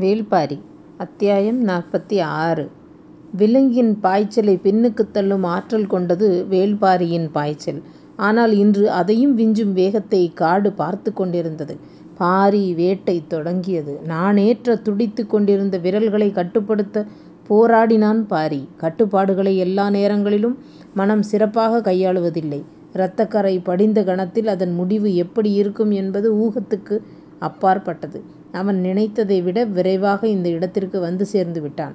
வேள்பாரி அத்தியாயம் நாற்பத்தி ஆறு விலங்கின் பாய்ச்சலை பின்னுக்குத் தள்ளும் ஆற்றல் கொண்டது வேள்பாரியின் பாய்ச்சல். ஆனால் இன்று அதையும் விஞ்சும் வேகத்தை காடு பார்த்துக் கொண்டிருந்தது. பாரி வேட்டை தொடங்கியது. நாணேற்றத் துடித்துக் கொண்டிருந்த விரல்களைக் கட்டுப்படுத்தப் போராடினான் பாரி. கட்டுப்பாடுகளை எல்லா நேரங்களிலும் மனம் சிறப்பாகக் கையாளுவதில்லை. இரத்தக்கறை படிந்த கணத்தில் அதன் முடிவு எப்படி இருக்கும் என்பது ஊகத்துக்கு அப்பாற்பட்டது. அவன் நினைத்ததை விட விரைவாக இந்த இடத்திற்கு வந்து சேர்ந்து விட்டான்.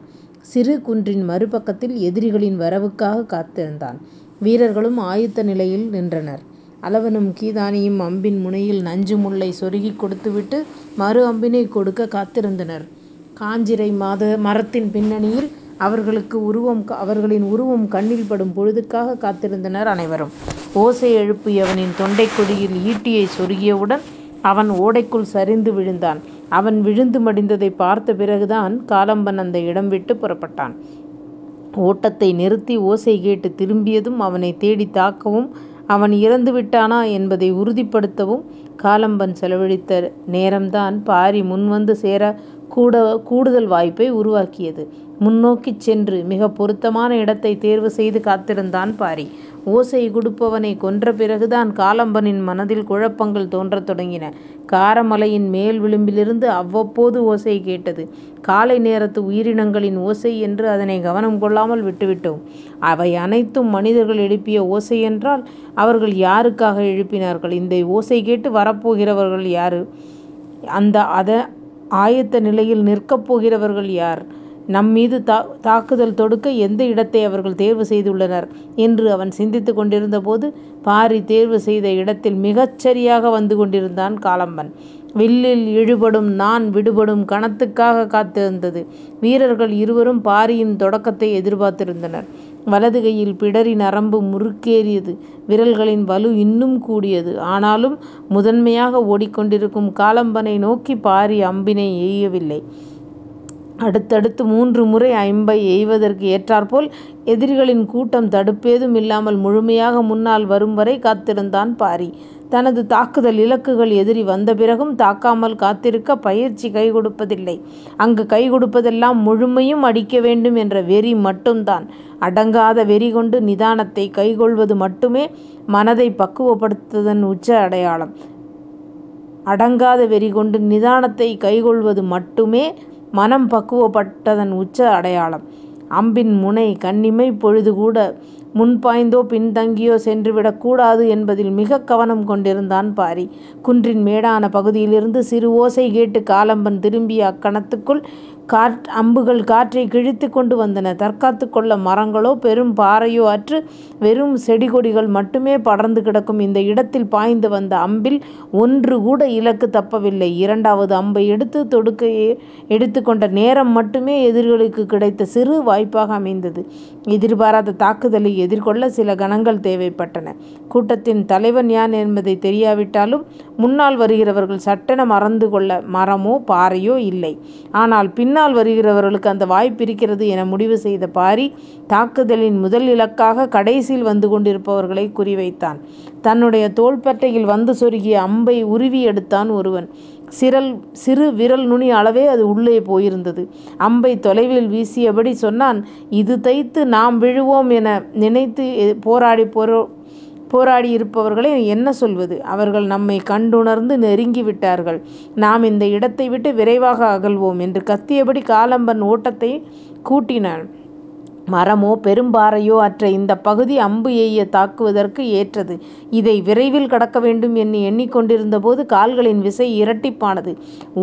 சிறு குன்றின் மறுபக்கத்தில் எதிரிகளின் வரவுக்காகக் காத்திருந்தான். வீரர்களும் ஆயத்த நிலையில் நின்றனர். அளவனும் கீதானியும் அம்பின் முனையில் நஞ்சு முல்லை சொருகிக் கொடுத்துவிட்டு மறு அம்பினைக் கொடுக்கக் காத்திருந்தனர். காஞ்சிரை மரத்தின் பின்னணியில் அவர்களின் உருவம் கண்ணில் படும் பொழுதுக்காகக் காத்திருந்தனர் அனைவரும். ஓசை எழுப்பியவனின் தொண்டைக் குழியில் ஈட்டியைச் சொருகியவுடன் அவன் ஓடைக்குள் சரிந்து விழுந்தான். அவன் விழுந்து மடிந்ததைப் பார்த்த பிறகுதான் காலம்பன் அந்த இடம் விட்டுப் புறப்பட்டான். ஓட்டத்தை நிறுத்தி ஓசை கேட்டுத் திரும்பியதும் அவனைத் தேடித் தாக்கவும் அவன் இறந்து விட்டானா என்பதை உறுதிப்படுத்தவும் காலம்பன் செலவழித்த நேரம்தான் பாரி முன்வந்து சேரக் கூடுதல் வாய்ப்பை உருவாக்கியது. முன்னோக்கிச் சென்று மிகப் பொருத்தமான இடத்தைத் தேர்வு செய்து காத்திருந்தான் பாரி. ஓசை கொடுப்பவனைக் கொன்ற பிறகுதான் காலம்பனின் மனதில் குழப்பங்கள் தோன்றத் தொடங்கின. காரமலையின் மேல் விளிம்பிலிருந்து அவ்வப்போது ஓசை கேட்டது. காலை நேரத்து உயிரினங்களின் ஓசை என்று அதனை கவனம் கொள்ளாமல் விட்டுவிட்டோம். அவை அனைத்தும் மனிதர்கள் எழுப்பிய ஓசையென்றால் அவர்கள் யாருக்காக எழுப்பினார்கள்? இந்த ஓசை கேட்டு வரப்போகிறவர்கள் யார்? அதன் ஆயத்த நிலையில் நிற்கப் போகிறவர்கள் யார்? நம் மீது தா தாக்குதல் தொடுக்க எந்த இடத்தை அவர்கள் தேர்வு செய்துள்ளனர்? என்று அவன் சிந்தித்துக் கொண்டிருந்தபோது பாரி தேர்வு செய்த இடத்தில் மிகச் சரியாக வந்து கொண்டிருந்தான் காலம்பன். வில்லில் இழுபடும் நாண் விடுபடும் கணத்துக்காகக் காத்திருந்தது. வீரர்கள் இருவரும் பாரியின் தொடக்கத்தை எதிர்பார்த்திருந்தனர். வலது கையில் பிடரி நரம்பு முறுக்கேறியது. விரல்களின் வலு இன்னும் கூடியது. ஆனாலும் முதன்மையாக ஓடிக்கொண்டிருக்கும் காலம்பனை நோக்கி பாரி அம்பினை எய்யவில்லை. அடுத்தடுத்து மூன்று முறை ஐம்பை எய்வதற்கு ஏற்றாற்போல் எதிரிகளின் கூட்டம் தடுப்பேதும் இல்லாமல் முழுமையாக முன்னால் வரும்வரை காத்திருந்தான் பாரி. தனது தாக்குதல் இலக்குகள் எதிரி வந்த பிறகும் தாக்காமல் காத்திருக்க பயிற்சி கைகொடுப்பதில்லை. அங்கு கைகொடுப்பதெல்லாம் முழுமையும் அடிக்க வேண்டும் என்ற வெறி மட்டும்தான். அடங்காத வெறி கொண்டு நிதானத்தை கைக்கொள்வது மட்டுமே மனதை பக்குவப்படுத்துவதன் உச்ச அடையாளம். அடங்காத வெறி கொண்டு நிதானத்தை கைக்கொள்வது மட்டுமே மனம் பக்குவப்பட்டதன் உச்ச அடையாளம். அம்பின் முனை கண்ணிமைப் பொழுதுகூட முன் பாய்ந்தோ பின்தங்கியோ சென்றுவிடக்கூடாது சென்றுவிடக் கூடாது என்பதில் மிகக் கவனம் கொண்டிருந்தான் பாரி. குன்றின் மேடான பகுதியிலிருந்து சிறு ஓசை கேட்டுக் காலம்பன் திரும்பிய அக்கணத்துக்குள் அம்புகள் காற்றைக் கிழித்துக் கொண்டு வந்தன. தற்காத்துக் கொள்ள மரங்களோ பெரும் பாறையோ அற்று வெறும் செடி கொடிகள் மட்டுமே படர்ந்து கிடக்கும் இந்த இடத்தில் பாய்ந்து வந்த அம்பில் ஒன்றுகூட இலக்கு தப்பவில்லை. இரண்டாவது அம்பை எடுத்துத் தொடுக்க எடுத்துக் கொண்ட நேரம் மட்டுமே எதிரிகளுக்குக் கிடைத்த சிறு வாய்ப்பாக அமைந்தது. எதிர்பாராத தாக்குதலை எதிர்கொள்ள சில கணங்கள் தேவைப்பட்டன. கூட்டத்தின் தலைவன் யார் என்பது தெரியாவிட்டாலும் முன்னால் வருகிறவர்கள் சட்டென மறந்து கொள்ள மரமோ பாறையோ இல்லை. ஆனால் பின்னால் வருகிறவர்களுக்கு அந்த வாய்ப்பிருக்கிறது என முடிவு செய்த பாரி தாக்குதலின் முதல் இலக்காக கடைசியில் வந்து கொண்டிருப்பவர்களை குறிவைத்தான். தன்னுடைய தோள்பட்டையில் வந்து சொருகிய அம்பை உருவி எடுத்தான் ஒருவன். சிறு விரல் நுனி அளவே அது உள்ளே போயிருந்தது. அம்பை தொலைவில் வீசியபடி சொன்னான் இது தைத்து நாம் விழுவோம் என நினைத்து போராடி போரோ போராடி இருப்பவர்களை என்ன சொல்வது? அவர்கள் நம்மை கண்டுணர்ந்து நெருங்கி விட்டார்கள் நாம் இந்த இடத்தை விட்டு விரைவாக அகல்வோம் என்று கத்தியபடி காலம்பன் ஓட்டத்தை கூட்டினான். மரமோ பெரும்பாறையோ அற்ற இந்தப் பகுதி அம்பு எய்யத் தாக்குவதற்கு ஏற்றது. இதை விரைவில் கடக்க வேண்டும் என்று எண்ணிக் கொண்டிருந்தபோது கால்களின் விசை இரட்டிப்பானது.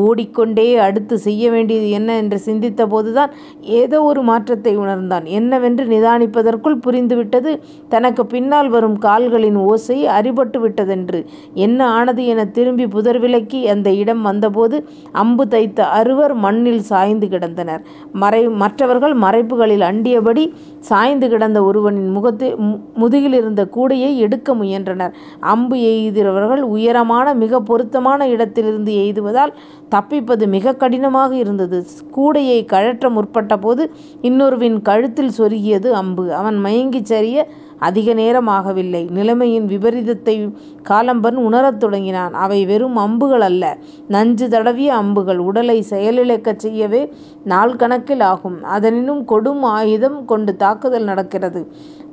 ஓடிக்கொண்டே அடுத்து செய்ய வேண்டியது என்ன என்று சிந்தித்தபோதுதான் ஏதோ ஒரு மாற்றத்தை உணர்ந்தான். என்னவென்று நிதானிப்பதற்குள் புரிந்துவிட்டது தனக்குப் பின்னால் வரும் கால்களின் ஓசை அறிபட்டுவிட்டதென்று. என்ன ஆனது எனத் திரும்பிப் புதர்விலக்கி அந்த இடம் வந்தபோது அம்பு தைத்த அறுவர் மண்ணில் சாய்ந்து கிடந்தனர். மற்றவர்கள் மறைப்புகளில் அண்டியபடி சாய்ந்து கிடந்த ஒருவனின் முகத்தில் முதுகில் இருந்த கூடையை எடுக்க முயன்றனர். அம்பு எய்துகிறவர்கள் உயரமான மிக பொருத்தமான இடத்திலிருந்து எய்துவதால் தப்பிப்பது மிக கடினமாக இருந்தது. கூடையை கழற்ற முற்பட்டபோது இன்னொருவின் கழுத்தில் சொருகியது அம்பு. அவன் மயங்கிச் சரிய அதிக நேரம் ஆகவில்லை. நிலைமையின் விபரீதத்தை காலம்பன் உணரத் தொடங்கினான். அவை வெறும் அம்புகள் அல்ல. நஞ்சு தடவிய அம்புகள். உடலைச் செயலிழக்கச் செய்யவே நாள் கணக்கில் ஆகும். அதனினும் கொடும் ஆயுதம் கொண்டு தாக்குதல் நடக்கிறது.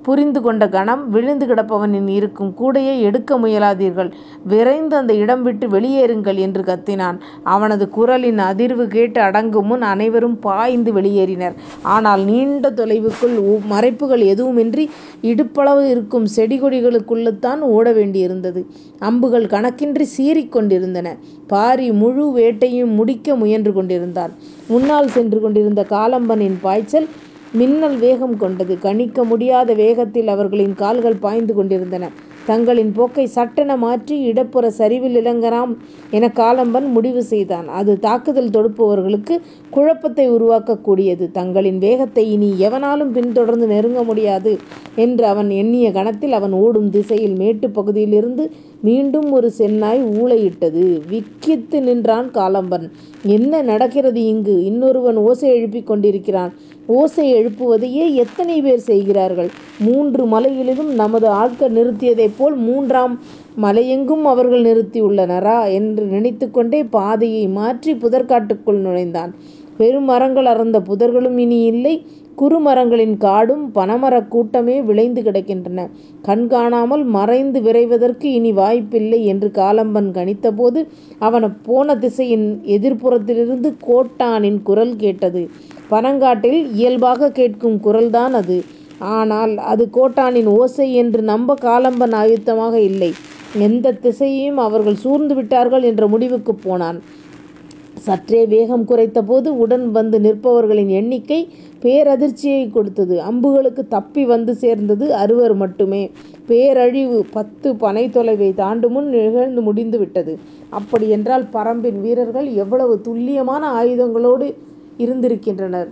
புரிந்து கொண்ட கணம், விழுந்து கிடப்பவனின் இருக்கும் கூடையை எடுக்க முயலாதீர்கள். விரைந்து அந்த இடம் விட்டு வெளியேறுங்கள் என்று கத்தினான். அவனது குரலின் அதிர்வு கேட்டு அடங்கும் முன் அனைவரும் பாய்ந்து வெளியேறினர். ஆனால் நீண்ட தொலைவுக்குள் மறைப்புகள் எதுவுமின்றி இடுப்பளவு இருக்கும் செடிகொடிகளுக்குள்ளத்தான் ஓட வேண்டியிருந்தது. அம்புகள் கணக்கின்றி சீறிக்கொண்டிருந்தன பாரி முழு வேட்டையும் முடிக்க முயன்று கொண்டிருந்தான். முன்னால் சென்று கொண்டிருந்த காலம்பனின் பாய்ச்சல் மின்னல் வேகம் கொண்டது. கணிக்க முடியாத வேகத்தில் அவர்களின் கால்கள் பாய்ந்து கொண்டிருந்தன. தங்களின் போக்கை சட்டென மாற்றி இடப்புற சரிவில் இறங்கலாம் என காலம்பன் முடிவு செய்தான். அது தாக்குதல் தொடுப்பவர்களுக்கு குழப்பத்தை உருவாக்கக் கூடியது. தங்களின் வேகத்தை இனி எவனாலும் பின்தொடர்ந்து நெருங்க முடியாது என்று அவன் எண்ணிய கணத்தில் அவன் ஓடும் திசையில் மேட்டுப் பகுதியிலிருந்து மீண்டும் ஒரு செந்நாய் ஊளையிட்டது. விக்கித்து நின்றான் காலம்பன். என்ன நடக்கிறது இங்கு? இன்னொருவன் ஓசை எழுப்பிக் கொண்டிருக்கிறான். ஓசை எழுப்புவதையே எத்தனை பேர் செய்கிறார்கள்? மூன்று மலைகளிலும் நமது ஆட்கள் நிறுத்தியதைப் போல் மூன்றாம் மலையெங்கும் அவர்கள் நிறுத்தியுள்ளனரா? என்று நினைத்துக்கொண்டே பாதையை மாற்றி புதர்க்காட்டுக்குள் நுழைந்தான். பெருமரங்கள் அடர்ந்த புதர்களும் இனி இல்லை. குறுமரங்களின் காடும் பனமரக் கூட்டமே விளைந்து கிடக்கின்றன. கண்காணாமல் மறைந்து விரைவதற்கு இனி வாய்ப்பில்லை என்று காலம்பன் கணித்தபோது அவன் போன திசையின் எதிர்ப்புறத்திலிருந்து கோட்டானின் குரல் கேட்டது. பனங்காட்டில் இயல்பாகக் கேட்கும் குரல்தான் அது. ஆனால் அது கோட்டானின் ஓசை என்று நம்ப காலம்பன் ஆயத்தமாக இல்லை. எந்தத் திசையையும் அவர்கள் சூழ்ந்து விட்டார்கள் என்ற முடிவுக்குப் போனான். சற்றே வேகம் குறைத்தபோது உடன் வந்து நிற்பவர்களின் எண்ணிக்கை பேரதிர்ச்சியைக் கொடுத்தது. அம்புகளுக்குத் தப்பி வந்து சேர்ந்தது அறுவர் மட்டுமே. பேரழிவு பத்து பனை தொலைவைத் தாண்டுமுன் நிகழ்ந்து முடிந்து விட்டது. அப்படியென்றால் பரம்பின் வீரர்கள் எவ்வளவு துல்லியமான ஆயுதங்களோடு இருந்திருக்கின்றனர்?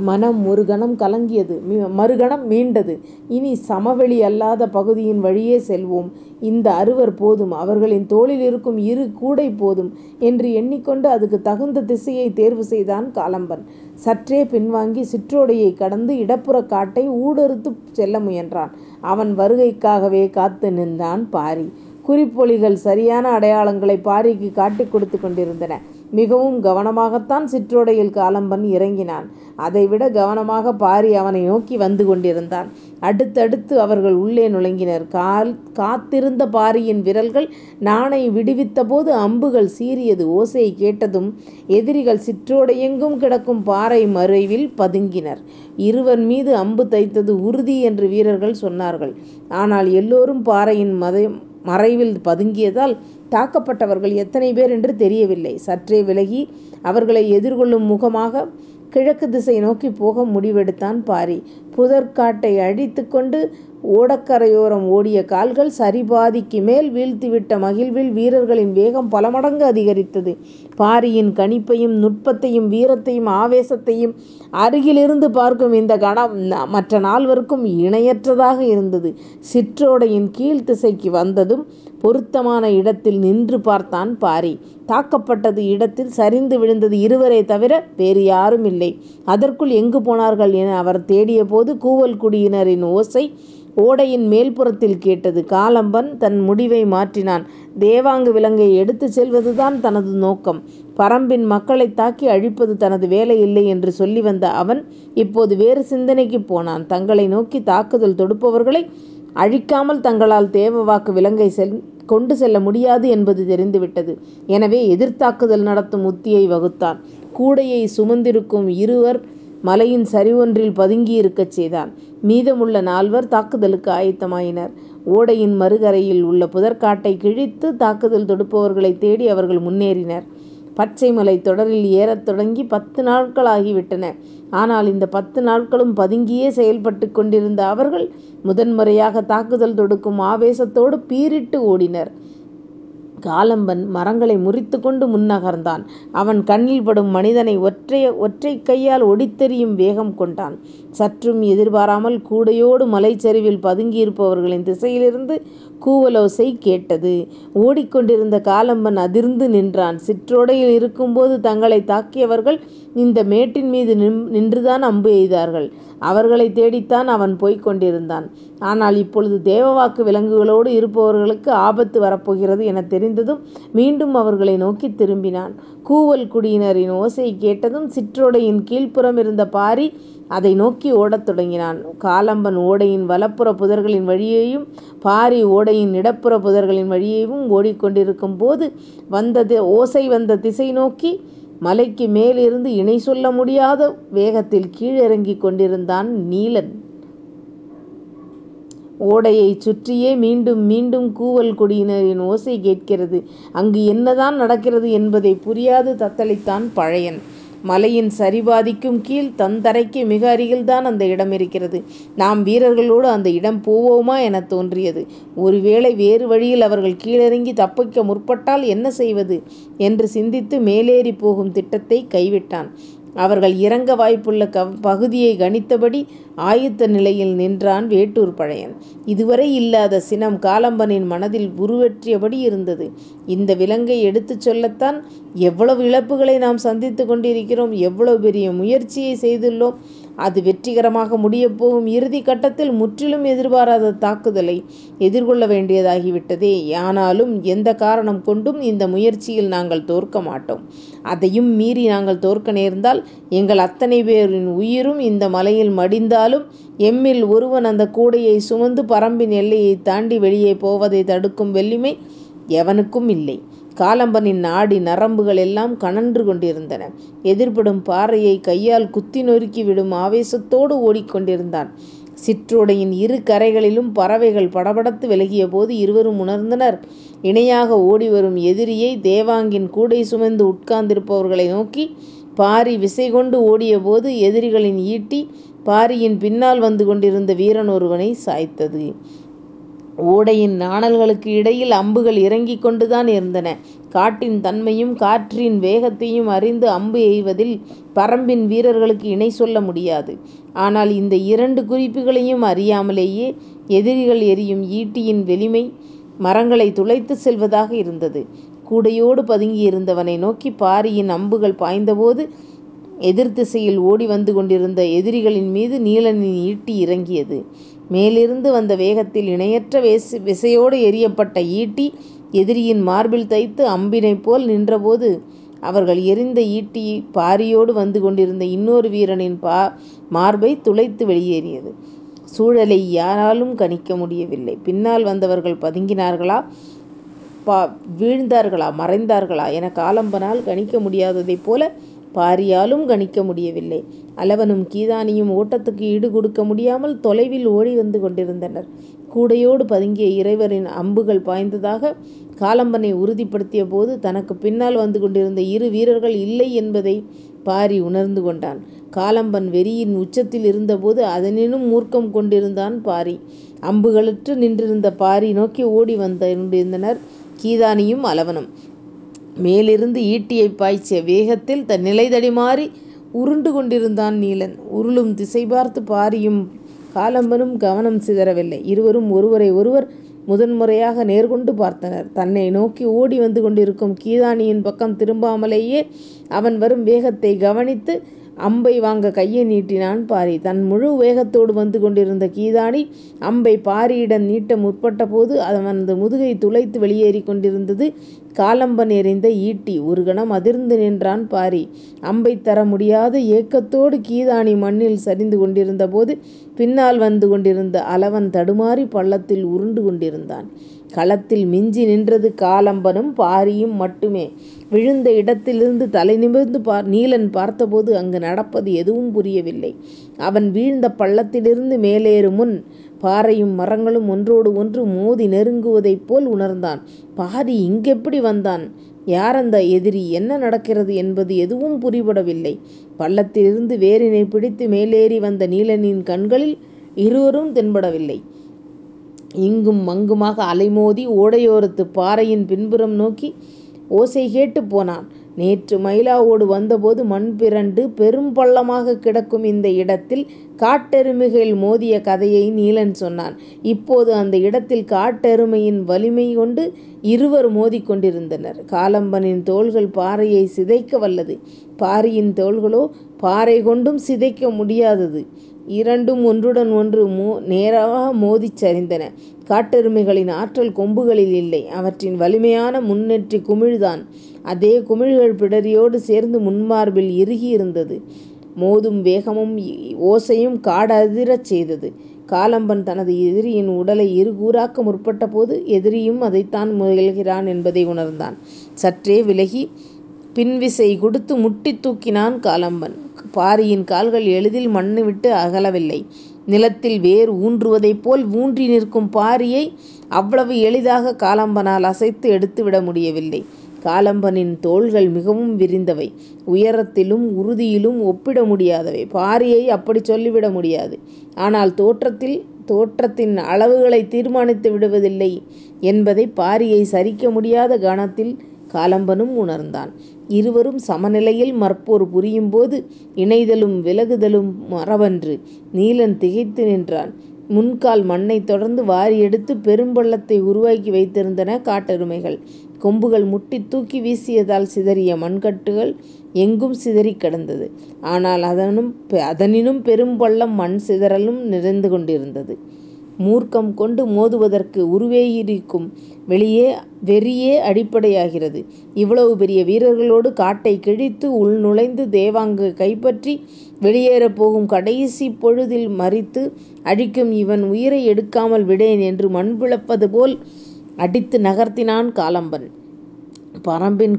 மனம் ஒரு கணம் கலங்கியது. மறுகணம் மீண்டது. இனி சமவெளி அல்லாத பகுதியின் வழியே செல்வோம். இந்த அறுவர் போதும். அவர்களின் தோளில் இருக்கும் இரு கூடை போதும் என்று எண்ணிக்கொண்டு அதுக்குத் தகுந்த திசையைத் தேர்வு செய்தான் காலம்பன். சற்றே பின்வாங்கி சிற்றோடையைக் கடந்து இடப்புறக் காட்டை ஊடறுத்துச் செல்ல முயன்றான். அவன் வருகைக்காகவே காத்து நின்றான் பாரி. குறிப்பொலிகள் சரியான அடையாளங்களைப் பாரிக்குக் காட்டிக் கொடுத்துக் கொண்டிருந்தன. மிகவும் கவனமாகத்தான் சிற்றோடையில் காலம்பன் இறங்கினான். அதைவிட கவனமாக பாரி அவனை நோக்கி வந்து கொண்டிருந்தான். அடுத்தடுத்து அவர்கள் உள்ளே நுழைந்தனர். காத்திருந்த பாரியின் விரல்கள் நாணை விடுவித்தபோது அம்புகள் சீறியது ஓசை கேட்டதும் எதிரிகள் சிற்றோடையெங்கும் கிடக்கும் பாறை மறைவில் பதுங்கினர். இருவர் மீது அம்பு தைத்தது உறுதி என்று வீரர்கள் சொன்னார்கள். ஆனால் எல்லோரும் பாறையின் மறைவில் பதுங்கியதால் தாக்கப்பட்டவர்கள் எத்தனை பேர் என்று தெரியவில்லை. சற்றே விலகி அவர்களை எதிர்கொள்ளும் முகமாக கிழக்கு திசை நோக்கிப் போக முடிவெடுத்தான் பாரி. புதர்க்காட்டை அழித்துக் கொண்டு ஓடக்கரையோரம் ஓடிய கால்கள் சரிபாதிக்கு மேல் வீழ்த்திவிட்ட மகிழ்வில் வீரர்களின் வேகம் பல மடங்கு அதிகரித்தது. பாரியின் கணிப்பையும் நுட்பத்தையும் வீரத்தையும் ஆவேசத்தையும் அருகிலிருந்து பார்க்கும் இந்தக் கணம் மற்ற நால்வருக்கும் இணையற்றதாக இருந்தது. சிற்றோடையின் கீழ் திசைக்கு வந்ததும் பொருத்தமான இடத்தில் நின்று பார்த்தான் பாரி. தாக்கப்பட்டது இடத்தில் சரிந்து விழுந்தது இருவரே தவிர வேறு யாரும் இல்லை. அதற்குள் எங்கு போனார்கள் என அவர் தேடியபோது கூவல் குடியினரின் ஓசை ஓடையின் மேல்புறத்தில் கேட்டது. காலம்பன் தன் முடிவை மாற்றினான். தேவாங்கு விலங்கை எடுத்துச் செல்வதுதான் தனது நோக்கம். பரம்பின் மக்களைத் தாக்கி அழிப்பது தனது வேலையில்லை என்று சொல்லி வந்த அவன் இப்போது வேறு சிந்தனைக்குப் போனான். தங்களை நோக்கித் தாக்குதல் தொடுப்பவர்களை அழிக்காமல் தங்களால் தேவவாக்கு செல் கொண்டு செல்ல முடியாது என்பது தெரிந்துவிட்டது. எனவே எதிர்த்தாக்குதல் நடத்தும் உத்தியை வகுத்தான். கூடையை சுமந்திருக்கும் இருவர் மலையின் சரிவொன்றில் பதுங்கியிருக்கச் செய்தான். மீதமுள்ள நால்வர் தாக்குதலுக்கு ஆயத்தமாயினர். ஓடையின் மறுகரையில் உள்ள புதர்க்காட்டைக் கிழித்து தாக்குதல் தொடுப்பவர்களைத் தேடி அவர்கள் முன்னேறினர். பச்சைமலைத் தொடரில் ஏறத் தொடங்கி பத்து நாட்கள் ஆகிவிட்டன. ஆனால் இந்த பத்து நாட்களும் பதுங்கியே செயல்பட்டுக் கொண்டிருந்த அவர்கள் முதன்முறையாகத் தாக்குதல் தொடுக்கும் ஆவேசத்தோடு பீறிட்டு ஓடினர். காலம்பன் மரங்களை முறித்து கொண்டு முன்னகர்ந்தான். அவன் கண்ணில் படும் மனிதனை ஒற்றைக் கையால் ஒடித்தெறியும் வேகம் கொண்டான். சற்றும் எதிர்பாராமல் கூடையோடு மலைச்சரிவில் பதுங்கியிருப்பவர்களின் திசையிலிருந்து கூவலோசை கேட்டது. ஓடிக்கொண்டிருந்த காலம்பன் அதிர்ந்து நின்றான். சிற்றோடையில் இருக்கும்போது தங்களைத் தாக்கியவர்கள் இந்த மேட்டின் மீது நின்றுதான் அம்பு எய்தார்கள். அவர்களைத் தேடித்தான் அவன் போய்க் கொண்டிருந்தான். ஆனால் இப்பொழுது தேவவாக்கு விலங்குகளோடு இருப்பவர்களுக்கு ஆபத்து வரப்போகிறது எனத் தெரிந்ததும் மீண்டும் அவர்களை நோக்கித் திரும்பினான். கூவல் குடியினரின் ஓசை கேட்டதும் சிற்றோடையின் கீழ்ப்புறமிருந்த பாரி அதை நோக்கி ஓடத் தொடங்கினான். காலம்பன் ஓடையின் வலப்புறப் புதர்களின் வழியேயும் பாரி ஓடையின் இடப்புற புதர்களின் வழியேயும் ஓடிக்கொண்டிருக்கும் போது ஓசை வந்த திசை நோக்கி மலைக்கு மேலிருந்து இணை சொல்ல முடியாத வேகத்தில் கீழிறங்கிக் கொண்டிருந்தான் நீலன். ஓடையைச் சுற்றியே மீண்டும் மீண்டும் கூவல் குடியினரின் ஓசை கேட்கிறது. அங்கு என்னதான் நடக்கிறது என்பதை புரியாது தத்தளித்தான் பழையன். மலையின் சரிபாதிக்கும் கீழ் தந்தரைக்கு மிக அருகில்தான் அந்த இடம் இருக்கிறது. நாம் வீரர்களோடு அந்த இடம் போவோமா எனத் தோன்றியது. ஒருவேளை வேறு வழியில் அவர்கள் கீழிறங்கி தப்பிக்க முற்பட்டால் என்ன செய்வது? என்று சிந்தித்து மேலேறிப் போகும் திட்டத்தைக் கைவிட்டான். அவர்கள் இறங்க வாய்ப்புள்ள பகுதியைக் கணித்தபடி ஆயத்த நிலையில் நின்றான் வேட்டூர் பழையன். இதுவரை இல்லாத சினம் காலம்பனின் மனதில் உருவெற்றியபடி இருந்தது. இந்த விலங்கை எடுத்துச் சொல்லத்தான் எவ்வளவு இழப்புகளை நாம் சந்தித்துக் கொண்டிருக்கிறோம். எவ்வளவு பெரிய முயற்சியை செய்துள்ளோம். அது வெற்றிகரமாக முடியப்போகும் இறுதி இறுதிக் கட்டத்தில் முற்றிலும் எதிர்பாராத தாக்குதலை எதிர்கொள்ள வேண்டியதாகிவிட்டதே. ஆனாலும் எந்த காரணம் கொண்டும் இந்த முயற்சியில் நாங்கள் தோற்க மாட்டோம். அதையும் மீறி நாங்கள் தோற்க நேர்ந்தால் எங்கள் அத்தனை பேரின் உயிரும் இந்த மலையில் மடிந்தாலும் எம்மில் ஒருவன் அந்த கூடையை சுமந்து பரம்பின் எல்லையைத் தாண்டி வெளியே போவதைத் தடுக்கும் வலிமை எவனுக்கும் இல்லை. காலம்பனின் நாடி நரம்புகள் எல்லாம் கனன்று கொண்டிருந்தன. எதிர்படும் பாறையைக் கையால் குத்தி நொறுக்கி விடும் ஆவேசத்தோடு ஓடிக்கொண்டிருந்தான். சிற்றோடையின் இரு கரைகளிலும் பறவைகள் படபடத்து விலகியபோது இருவரும் உணர்ந்தனர். இணையாக ஓடிவரும் எதிரியை தேவாங்கின் கூடை சுமந்து உட்கார்ந்திருப்பவர்களை நோக்கி பாரி விசைகொண்டு ஓடியபோது எதிரிகளின் ஈட்டி பாரியின் பின்னால் வந்து கொண்டிருந்த வீரன் ஒருவனை சாய்த்தது. ஓடையின் நாணல்களுக்கு இடையில் அம்புகள் இறங்கிக் கொண்டுதான் இருந்தன. காட்டின் தன்மையும் காற்றின் வேகத்தையும் அறிந்து அம்பு எய்வதில் பரம்பின் வீரர்களுக்கு இணை சொல்ல முடியாது. ஆனால் இந்த இரண்டு குறிப்புகளையும் அறியாமலேயே எதிரிகள் எறியும் ஈட்டியின் வெளிமை மரங்களைத் துளைத்துச் செல்வதாக இருந்தது. கூடையோடு பதுங்கியிருந்தவனை நோக்கி பாரியின் அம்புகள் பாய்ந்தபோது எதிர்த்திசையில் ஓடி வந்து கொண்டிருந்த எதிரிகளின் மீது நீலனின் ஈட்டி இறங்கியது. மேலிருந்து வந்த வேகத்தில் இணையற்ற விசையோடு எறியப்பட்ட ஈட்டி எதிரியின் மார்பில் தைத்து அம்பினைப் போல் நின்றபோது அவர்கள் எறிந்த ஈட்டி பாரியோடு வந்து கொண்டிருந்த இன்னொரு வீரனின் பா மார்பைத் துளைத்து வெளியேறியது. சூழலை யாராலும் கணிக்க முடியவில்லை. பின்னால் வந்தவர்கள் பதுங்கினார்களா? வீழ்ந்தார்களா? மறைந்தார்களா? என காலம்பனால் கணிக்க முடியாததைப் போல பாரியாலும் கணிக்க முடியவில்லை. அளவனும் கீதானியும் ஓட்டத்துக்கு ஈடு கொடுக்க முடியாமல் தொலைவில் ஓடி வந்து கொண்டிருந்தனர். கூடையோடு பதுங்கிய இறைவரின் அம்புகள் பாய்ந்ததாக காலம்பனை உறுதிப்படுத்தியபோது தனக்குப் பின்னால் வந்து கொண்டிருந்த இரு வீரர்கள் இல்லை என்பதை பாரி உணர்ந்து கொண்டான். காலம்பன் வெறியின் உச்சத்தில் இருந்தபோது அதனினும் மூர்க்கம் கொண்டிருந்தான் பாரி. அம்புகளற்று நின்றிருந்த பாரி நோக்கி ஓடி வந்து கொண்டிருந்தனர் கீதானியும் அளவனும். மேலிருந்து ஈட்டியைப் பாய்ச்சிய வேகத்தில் தன் நிலை தடுமாறி உருண்டு கொண்டிருந்தான் நீலன். உருளும் திசை பார்த்து பாரியும் காலம்பனும் கவனம் சிதறவில்லை. இருவரும் ஒருவரை ஒருவர் முதன்முறையாக நேர்கொண்டு பார்த்தனர். தன்னை நோக்கி ஓடி வந்து கொண்டிருக்கும் கீதானியின் பக்கம் திரும்பாமலேயே அவன் வரும் வேகத்தைக் கவனித்து அம்பை வாங்க கையை நீட்டினான் பாரி. தன் முழு வேகத்தோடு வந்து கொண்டிருந்த கீதாணி அம்பை பாரியிடம் நீட்ட முற்பட்டபோது அவனது முதுகை துளைத்து வெளியேறிக் கொண்டிருந்தது காலம்பன் எறிந்த ஈட்டி. ஒரு கணம் அதிர்ந்து நின்றான் பாரி. அம்பைத் தர முடியாத ஏக்கத்தோடு கீதாணி மண்ணில் சரிந்து கொண்டிருந்தபோது பின்னால் வந்து கொண்டிருந்த அளவன் தடுமாறி பள்ளத்தில் உருண்டு கொண்டிருந்தான். களத்தில் மிஞ்சி நின்றது காலம்பனும் பாரியும் மட்டுமே. விழுந்த இடத்திலிருந்து தலை நிமிர்ந்து நீலன் பார்த்தபோது அங்கு நடப்பது எதுவும் புரியவில்லை. அவன் வீழ்ந்த பள்ளத்திலிருந்து மேலேறும் முன் பாறையும் மரங்களும் ஒன்றோடு ஒன்று மோதி நெருங்குவதைப் போல் உணர்ந்தான். பாரி இங்கெப்படி வந்தான்? யார் அந்த எதிரி? என்ன நடக்கிறது என்பது எதுவும் புரிபடவில்லை. பள்ளத்திலிருந்து வேரினைப் பிடித்து மேலேறி வந்த நீலனின் கண்களில் இருவரும் தென்படவில்லை. இங்கும் அங்குமாக அலைமோதி ஓடையோரத்துப் பாறையின் பின்புறம் நோக்கி ஓசை கேட்டுப் போனான். நேற்று மயிலாவோடு வந்தபோது மண் பிறண்டு பெரும் பள்ளமாகக் கிடக்கும் இந்த இடத்தில் காட்டெருமைகள் மோதிய கதையை நீலன் சொன்னான். இப்போது அந்த இடத்தில் காட்டெருமையின் வலிமை கொண்டு இருவர் மோதிக் கொண்டிருந்தனர். காலம்பனின் தோள்கள் பாறையைச் சிதைக்க வல்லது. பாரியின் தோள்களோ பாறை கொண்டும் சிதைக்க முடியாதது. இரண்டும் ஒன்றுடன் ஒன்று நேராக மோதிச் சரிந்தன. காட்டெருமைகளின் ஆற்றல் கொம்புகளில் இல்லை. அவற்றின் வலிமையான முன்னெற்றிக் குமிழ்தான். அதே குமிழ்கள் பிடரியோடு சேர்ந்து முன்மார்பில் இறுகியிருந்தது. மோதும் வேகமும் ஓசையும் காடதிரச் செய்தது. காலம்பன் தனது எதிரியின் உடலை இரு கூறாக்க முற்பட்டபோது எதிரியும் அதைத்தான் முயல்கிறான் என்பதை உணர்ந்தான். சற்றே விலகி பின்விசை கொடுத்து முட்டித் தூக்கினான் காலம்பன். பாரியின் கால்கள் எளிதில் மண்ணு விட்டு அகலவில்லை. நிலத்தில் வேர் ஊன்றுவதைப் போல் ஊன்றி நிற்கும் பாரியை அவ்வளவு எளிதாக காலம்பனால் அசைத்து எடுத்துவிட முடியவில்லை. காலம்பனின் தோள்கள் மிகவும் விரிந்தவை. உயரத்திலும் உறுதியிலும் ஒப்பிட முடியாதவை. பாரியை அப்படிச் சொல்லிவிட முடியாது. ஆனால் தோற்றத்தில் தோற்றத்தின் அளவுகளைத் தீர்மானித்து விடுவதில்லை என்பதைப் பாரியை சரிக்க முடியாத கணத்தில் காலம்பனும் உணர்ந்தான். இருவரும் சமநிலையில் மற்போர் புரியும்போது இணைதலும் விலகுதலும் மரபன்று. நீலன் திகைத்து நின்றான். முன்கால் மண்ணைத் தொடர்ந்து வாரி எடுத்து பெரும்பள்ளத்தை உருவாக்கி வைத்திருந்தன காட்டெருமைகள். கொம்புகள் முட்டித் தூக்கி வீசியதால் சிதறிய மண்கட்டுகள் எங்கும் சிதறிக் கிடந்தது. ஆனால் அதனினும் பெரும் பள்ளம் மண் சிதறலும் நிறைந்து கொண்டிருந்தது. மூர்க்கம் கொண்டு மோதுவதற்கு உருவேயிருக்கும் வெளியே வெறியே அடிப்படையாகிறது. இவ்வளவு பெரிய வீரர்களோடு காட்டைக் கிழித்து உள் நுழைந்து தேவாங்கைக் கைப்பற்றி வெளியேறப் போகும் கடைசிப் பொழுதில் மறித்து அழிக்கும் இவன் உயிரை எடுக்காமல் விடேன் என்று மண் பிளப்பது போல் அடித்து நகர்த்தினான் காலம்பன். பரம்பின்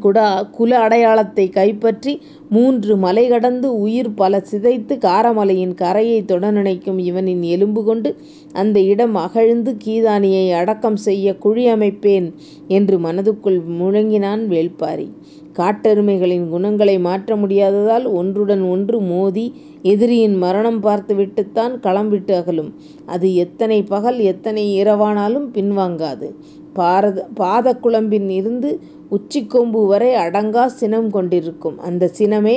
குல அடையாளத்தைக் கைப்பற்றி மூன்று மலை கடந்து உயிர் பல சிதைத்து காரமலையின் கரையைத் தொட நினைக்கும் இவனின் எலும்பு கொண்டு அந்த இடம் அகழ்ந்து கீதானியை அடக்கம் செய்யக் குழி அமைப்பேன் என்று மனதுக்குள் முழங்கினான் வேள்பாரி. காட்டெருமைகளின் குணங்களை மாற்ற முடியாததால் ஒன்றுடன் ஒன்று மோதி எதிரியின் மரணம் பார்த்துவிட்டுத்தான் களம் விட்டு அகலும். அது எத்தனை பகல் எத்தனை இரவானாலும் பின்வாங்காது. பாரத பாதக்குழம்பின் இருந்து உச்சிக் கொம்பு வரை அடங்காச் சினம் கொண்டிருக்கும். அந்தச் சினமே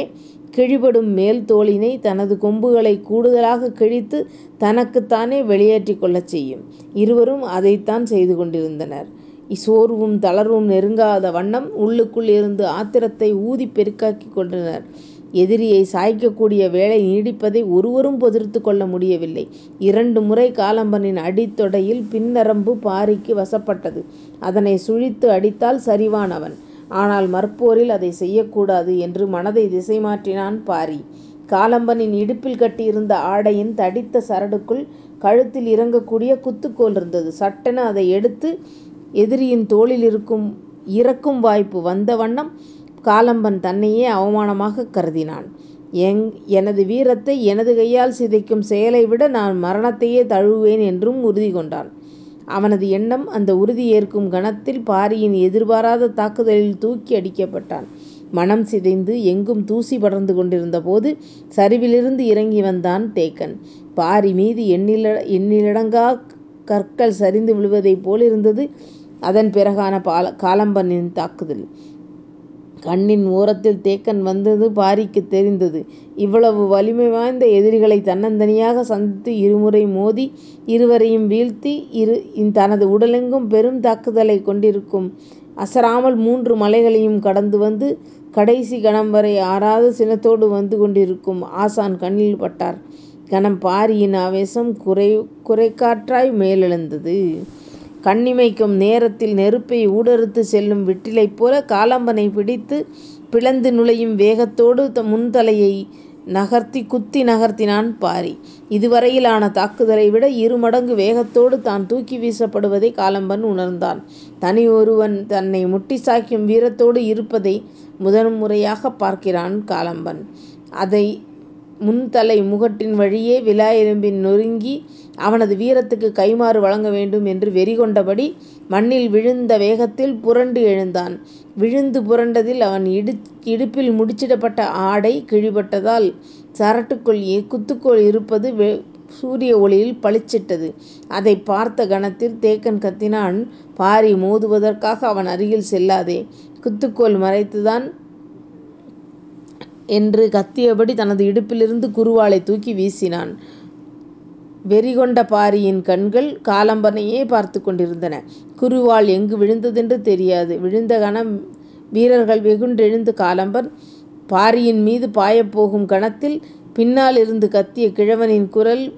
கிழிபடும் மேல் தோலினை தனது கொம்புகளைக் கூடுதலாகக் கிழித்து தனக்குத் தானே வெளியேற்றிக் கொள்ளச் செய்யும். இருவரும் அதைத்தான் செய்து கொண்டிருந்தனர். சோர்வும் தளர்வும் நெருங்காத வண்ணம் உள்ளுக்குள் இருந்து ஆத்திரத்தை ஊதிப் பெருக்காக்கிக் கொண்டனர். எதிரியைச் சாய்க்கக்கூடிய வேலை நீடிப்பதை ஒருவரும் பொறுத்துக் கொள்ள முடியவில்லை. இரண்டு முறை காலம்பனின் அடித்தொடையில் பின்னரம்பு பாரிக்கு வசப்பட்டது. அதனைச் சுழித்து அடித்தால் சரிவான் அவன். ஆனால் மற்போரில் அதைச் செய்யக்கூடாது என்று மனதை திசை மாற்றினான் பாரி. காலம்பனின் இடுப்பில் கட்டியிருந்த ஆடையின் தடித்த சரடுக்குள் கழுத்தில் இறங்கக்கூடிய குத்துக்கோல் இருந்தது. சட்டென அதை எடுத்து எதிரியின் தோளில் இறக்கும் வாய்ப்பு வந்த வண்ணம் காலம்பன் தன்னையே அவமானமாகக் கருதினான். எங் எனது வீரத்தை எனது கையால் சிதைக்கும் செயலைவிட நான் மரணத்தையே தழுவுவேன் என்றும் உறுதி கொண்டான். அவனது எண்ணம் அந்த உறுதி ஏற்கும் கணத்தில் பாரியின் எதிர்பாராத தாக்குதலில் தூக்கி அடிக்கப்பட்டான். மனம் சிதைந்து எங்கும் தூசி படர்ந்து கொண்டிருந்தபோது சரிவிலிருந்து இறங்கி வந்தான் தேக்கன். பாரி மீது எண்ணிலடங்காக் கற்கள் சரிந்து விழுவதைப் போலிருந்தது அதன் பிறகான காலம்பனின் தாக்குதல். கண்ணின் ஓரத்தில் தேக்கன் வந்தது பாரிக்குத் தெரிந்தது. இவ்வளவு வலிமை வாய்ந்த எதிரிகளைத் தன்னந்தனியாக சந்தித்து இருமுறை மோதி இருவரையும் வீழ்த்தி தனது உடலெங்கும் பெரும் தாக்குதலைக் கொண்டிருக்கும் அசராமல் மூன்று மலைகளையும் கடந்து வந்து கடைசி கணம் வரை ஆறாத சினத்தோடு வந்து கொண்டிருக்கும் ஆசான் கண்ணில் பட்டார் கணம் பாரியின் ஆவேசம் குரைக்காற்றாய் மேலெழுந்தது. கண்ணிமைக்கும் நேரத்தில் நெருப்பை ஊடறுத்துச் செல்லும் விட்டிலைப் போல காலம்பனை பிடித்துப் பிளந்து நுழையும் வேகத்தோடு முன்தலையை குத்தி நகர்த்தினான் பாரி. இதுவரையிலான தாக்குதலைவிட இரு மடங்கு வேகத்தோடு தான் தூக்கி வீசப்படுவதை காலம்பன் உணர்ந்தான். தனி ஒருவன் தன்னை முட்டிச் சாய்க்கும் வீரத்தோடு இருப்பதை முதன் முறையாகப் பார்க்கிறான் காலம்பன். அதை முன்தலை முகட்டின் வழியே விலா எலும்பில் நொறுங்கி அவனது வீரத்துக்குக் கைம்மாறு வழங்க வேண்டும் என்று வெறி கொண்டபடி மண்ணில் விழுந்த வேகத்தில் புரண்டு எழுந்தான். விழுந்து புரண்டதில் அவன் இடுப்பில் முடிச்சிடப்பட்ட ஆடை கிழிபட்டதால் சரட்டுக்குள் குத்துக்கோல் இருப்பது சூரிய ஒளியில் பளிச்சிட்டது. அதைப் பார்த்த கணத்தில் தேக்கன் கத்தினான் பாரி மோதுவதற்காக அவன் அருகில் செல்லாதே. குத்துக்கோல் மறைத்துதான் என்று கத்தியபடி தனது இடுப்பிலிருந்து குருவாளைத் தூக்கி வீசினான். வெறிகொண்ட பாரியின் கண்கள் காலம்பனையே பார்த்துக் கொண்டிருந்தன. குருவாள் எங்கு விழுந்ததென்று தெரியாது. விழுந்த கணம் வீரர்கள் வெகுண்டெழுந்த காலம்பன் பாரியின் மீது பாயப்போகும் கணத்தில் பின்னாலிருந்து கத்திய கிழவனின் குரல்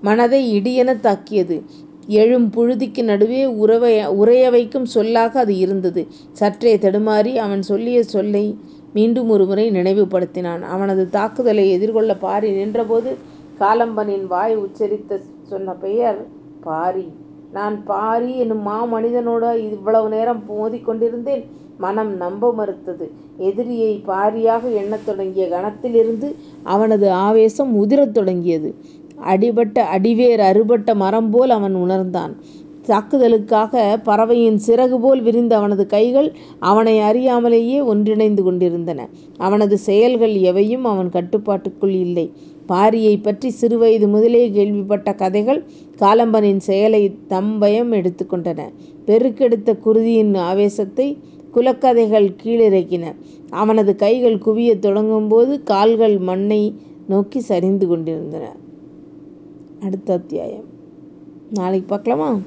மனதை இடியெனத் தாக்கியது. எழும் புழுதிக்கு நடுவே உறையவைக்கும் சொல்லாக அது இருந்தது. சற்றே தடுமாறி அவன் சொல்லிய சொல்லை மீண்டும் ஒருமுறை நினைவுபடுத்தினான். அவனது தாக்குதலை எதிர்கொள்ள பாரி நின்றபோது காலம்பனின் வாய் உச்சரித்துச் சொன்ன பெயர் பாரி. நான் பாரி என்னும் மாமனிதனோடா இவ்வளவு நேரம் மோதிக் கொண்டிருந்தேன்? மனம் நம்ப மறுத்தது. எதிரியை பாரியாக எண்ணத் தொடங்கிய கணத்திலிருந்து அவனது ஆவேசம் உதிரத் தொடங்கியது. அடிபட்ட அடிவேர் அறுபட்ட மரம்போல் அவன் உணர்ந்தான். தாக்குதலுக்காக பறவையின் சிறகு போல் விரிந்த அவனது கைகள் அவனை அறியாமலேயே ஒன்றிணைந்து கொண்டிருந்தன. அவனது செயல்கள் எவையும் அவன் கட்டுப்பாட்டுக்குள் இல்லை. பாரியைப் பற்றி சிறுவயது முதலே கேள்விப்பட்ட கதைகள் காலம்பனின் செயலைத் தம்பயம் எடுத்துக் கொண்டன. பெருக்கெடுத்த குருதியின் ஆவேசத்தை குலக்கதைகள் கீழிறக்கின. அவனது கைகள் குவியத் தொடங்கும்போது கால்கள் மண்ணை நோக்கி சரிந்து கொண்டிருந்தன. அடுத்த அத்தியாயம் நாளைக்கு பார்க்கலாமா?